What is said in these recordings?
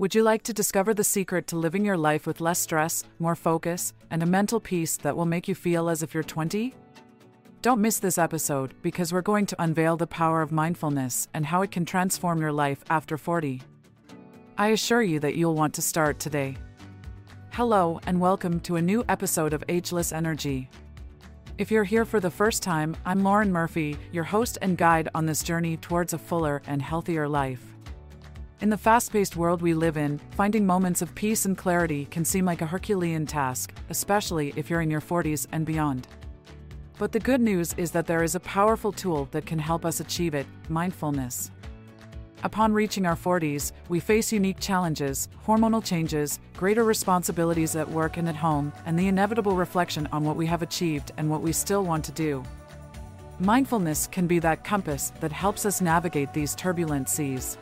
Would you like to discover the secret to living your life with less stress, more focus, and a mental peace that will make you feel as if you're 20? Don't miss this episode because we're going to unveil the power of mindfulness and how it can transform your life after 40. I assure you that you'll want to start today. Hello, and welcome to a new episode of Ageless Energy. If you're here for the first time, I'm Lauren Murphy, your host and guide on this journey towards a fuller and healthier life. In the fast paced world we live in, finding moments of peace and clarity can seem like a Herculean task, especially if you're in your 40s and beyond. But the good news is that there is a powerful tool that can help us achieve it mindfulness. Upon reaching our 40s, we face unique challenges, hormonal changes, greater responsibilities at work and at home, and the inevitable reflection on what we have achieved and what we still want to do. Mindfulness can be that compass that helps us navigate these turbulent seas.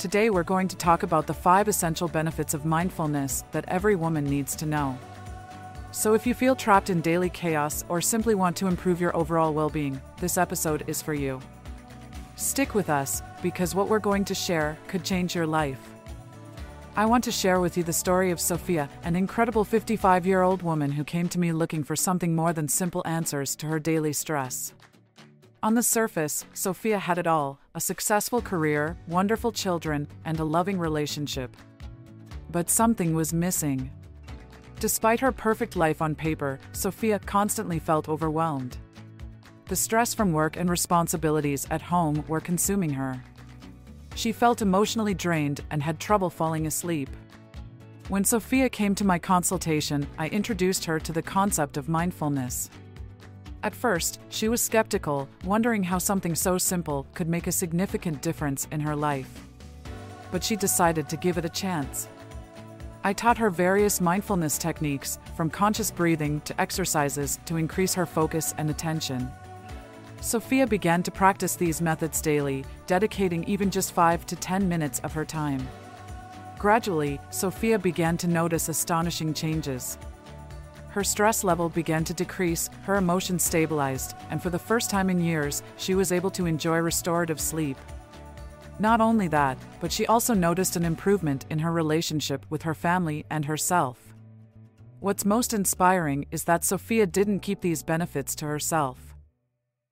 Today, we're going to talk about the five essential benefits of mindfulness that every woman needs to know. So, if you feel trapped in daily chaos or simply want to improve your overall well being, this episode is for you. Stick with us, because what we're going to share could change your life. I want to share with you the story of Sofia, an incredible 55 year old woman who came to me looking for something more than simple answers to her daily stress. On the surface, Sofia had it all a successful career, wonderful children, and a loving relationship. But something was missing. Despite her perfect life on paper, Sofia constantly felt overwhelmed. The stress from work and responsibilities at home were consuming her. She felt emotionally drained and had trouble falling asleep. When Sofia came to my consultation, I introduced her to the concept of mindfulness. At first, she was skeptical, wondering how something so simple could make a significant difference in her life. But she decided to give it a chance. I taught her various mindfulness techniques, from conscious breathing to exercises to increase her focus and attention. Sofia began to practice these methods daily, dedicating even just 5 to 10 minutes of her time. Gradually, Sofia began to notice astonishing changes. Her stress level began to decrease, her emotions stabilized, and for the first time in years, she was able to enjoy restorative sleep. Not only that, but she also noticed an improvement in her relationship with her family and herself. What's most inspiring is that Sofia didn't keep these benefits to herself.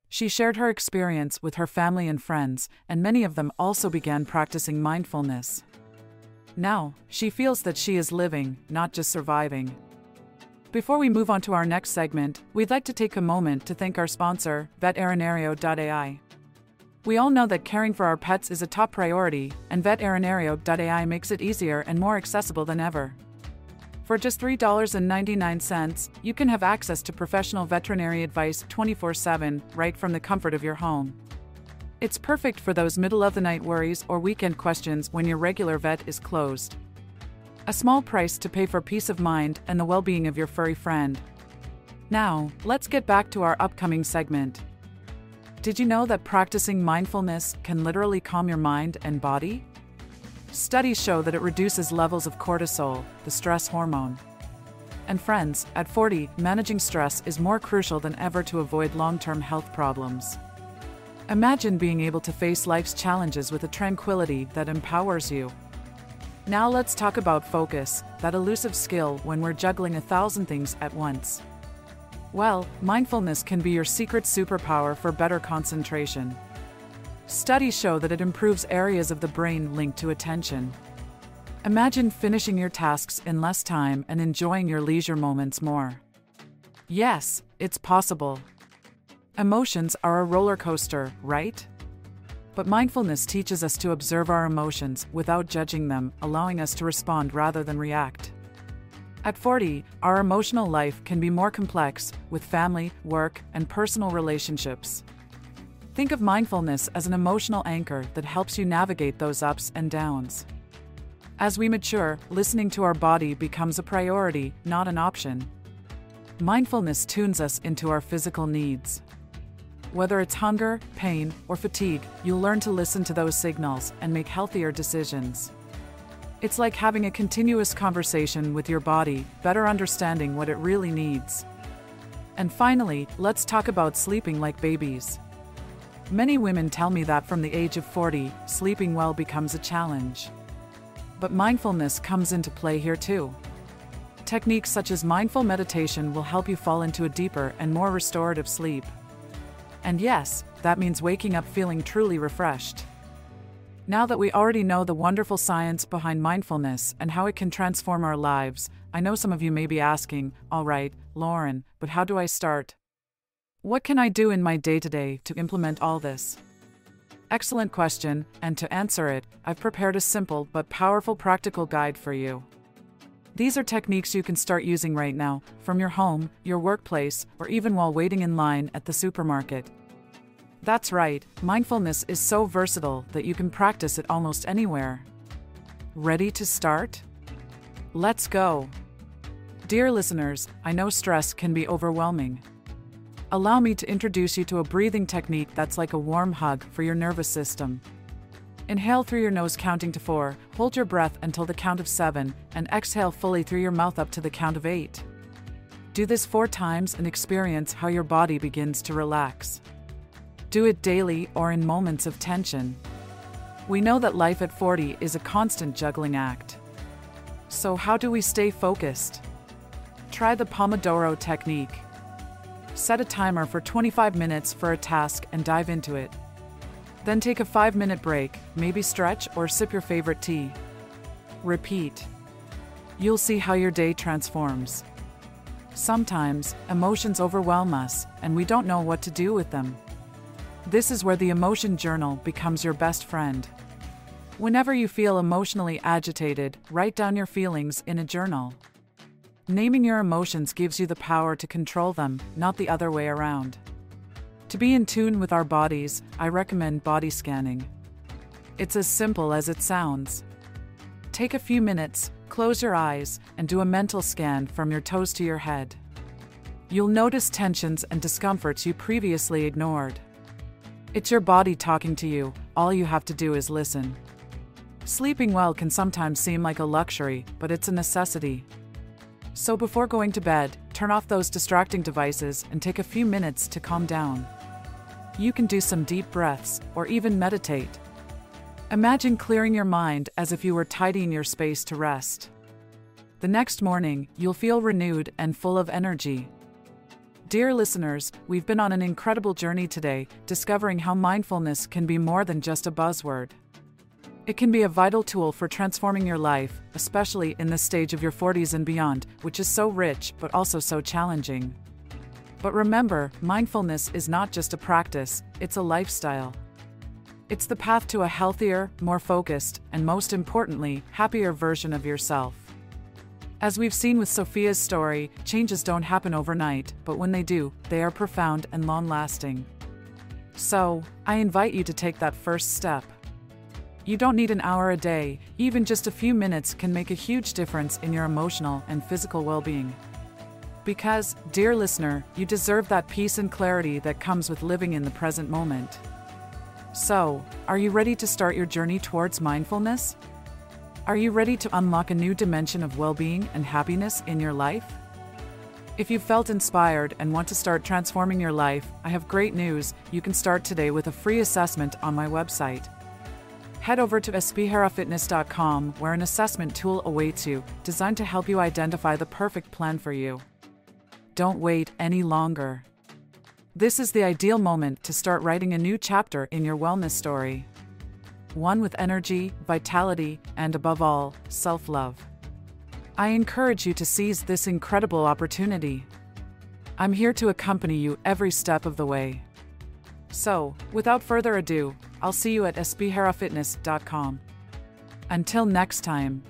She shared her experience with her family and friends, and many of them also began practicing mindfulness. Now, she feels that she is living, not just surviving. Before we move on to our next segment, we'd like to take a moment to thank our sponsor, Veterinario.ai. We all know that caring for our pets is a top priority, and Veterinario.ai makes it easier and more accessible than ever. For just $3.99, you can have access to professional veterinary advice 24 7 right from the comfort of your home. It's perfect for those middle of the night worries or weekend questions when your regular vet is closed. A small price to pay for peace of mind and the well being of your furry friend. Now, let's get back to our upcoming segment. Did you know that practicing mindfulness can literally calm your mind and body? Studies show that it reduces levels of cortisol, the stress hormone. And friends, at 40, managing stress is more crucial than ever to avoid long term health problems. Imagine being able to face life's challenges with a tranquility that empowers you. Now let's talk about focus, that elusive skill when we're juggling a thousand things at once. Well, mindfulness can be your secret superpower for better concentration. Studies show that it improves areas of the brain linked to attention. Imagine finishing your tasks in less time and enjoying your leisure moments more. Yes, it's possible. Emotions are a roller coaster, right? But mindfulness teaches us to observe our emotions without judging them, allowing us to respond rather than react. At 40, our emotional life can be more complex, with family, work, and personal relationships. Think of mindfulness as an emotional anchor that helps you navigate those ups and downs. As we mature, listening to our body becomes a priority, not an option. Mindfulness tunes us into our physical needs. Whether it's hunger, pain, or fatigue, you'll learn to listen to those signals and make healthier decisions. It's like having a continuous conversation with your body, better understanding what it really needs. And finally, let's talk about sleeping like babies. Many women tell me that from the age of 40, sleeping well becomes a challenge. But mindfulness comes into play here too. Techniques such as mindful meditation will help you fall into a deeper and more restorative sleep. And yes, that means waking up feeling truly refreshed. Now that we already know the wonderful science behind mindfulness and how it can transform our lives, I know some of you may be asking, all right, Lauren, but how do I start? What can I do in my day to day to implement all this? Excellent question, and to answer it, I've prepared a simple but powerful practical guide for you. These are techniques you can start using right now, from your home, your workplace, or even while waiting in line at the supermarket. That's right, mindfulness is so versatile that you can practice it almost anywhere. Ready to start? Let's go! Dear listeners, I know stress can be overwhelming. Allow me to introduce you to a breathing technique that's like a warm hug for your nervous system. Inhale through your nose, counting to four, hold your breath until the count of seven, and exhale fully through your mouth up to the count of eight. Do this four times and experience how your body begins to relax. Do it daily or in moments of tension. We know that life at 40 is a constant juggling act. So, how do we stay focused? Try the Pomodoro technique. Set a timer for 25 minutes for a task and dive into it. Then take a 5 minute break, maybe stretch or sip your favorite tea. Repeat. You'll see how your day transforms. Sometimes, emotions overwhelm us, and we don't know what to do with them. This is where the emotion journal becomes your best friend. Whenever you feel emotionally agitated, write down your feelings in a journal. Naming your emotions gives you the power to control them, not the other way around. To be in tune with our bodies, I recommend body scanning. It's as simple as it sounds. Take a few minutes, close your eyes, and do a mental scan from your toes to your head. You'll notice tensions and discomforts you previously ignored. It's your body talking to you, all you have to do is listen. Sleeping well can sometimes seem like a luxury, but it's a necessity. So before going to bed, turn off those distracting devices and take a few minutes to calm down. You can do some deep breaths or even meditate. Imagine clearing your mind as if you were tidying your space to rest. The next morning, you'll feel renewed and full of energy. Dear listeners, we've been on an incredible journey today, discovering how mindfulness can be more than just a buzzword. It can be a vital tool for transforming your life, especially in this stage of your 40s and beyond, which is so rich but also so challenging. But remember, mindfulness is not just a practice, it's a lifestyle. It's the path to a healthier, more focused, and most importantly, happier version of yourself. As we've seen with Sofia's story, changes don't happen overnight, but when they do, they are profound and long lasting. So, I invite you to take that first step. You don't need an hour a day, even just a few minutes can make a huge difference in your emotional and physical well being. Because, dear listener, you deserve that peace and clarity that comes with living in the present moment. So, are you ready to start your journey towards mindfulness? Are you ready to unlock a new dimension of well being and happiness in your life? If you felt inspired and want to start transforming your life, I have great news. You can start today with a free assessment on my website. Head over to spherafitness.com where an assessment tool awaits you, designed to help you identify the perfect plan for you. Don't wait any longer. This is the ideal moment to start writing a new chapter in your wellness story one with energy, vitality, and above all, self love. I encourage you to seize this incredible opportunity. I'm here to accompany you every step of the way. So, without further ado, I'll see you at spherafitness.com. Until next time.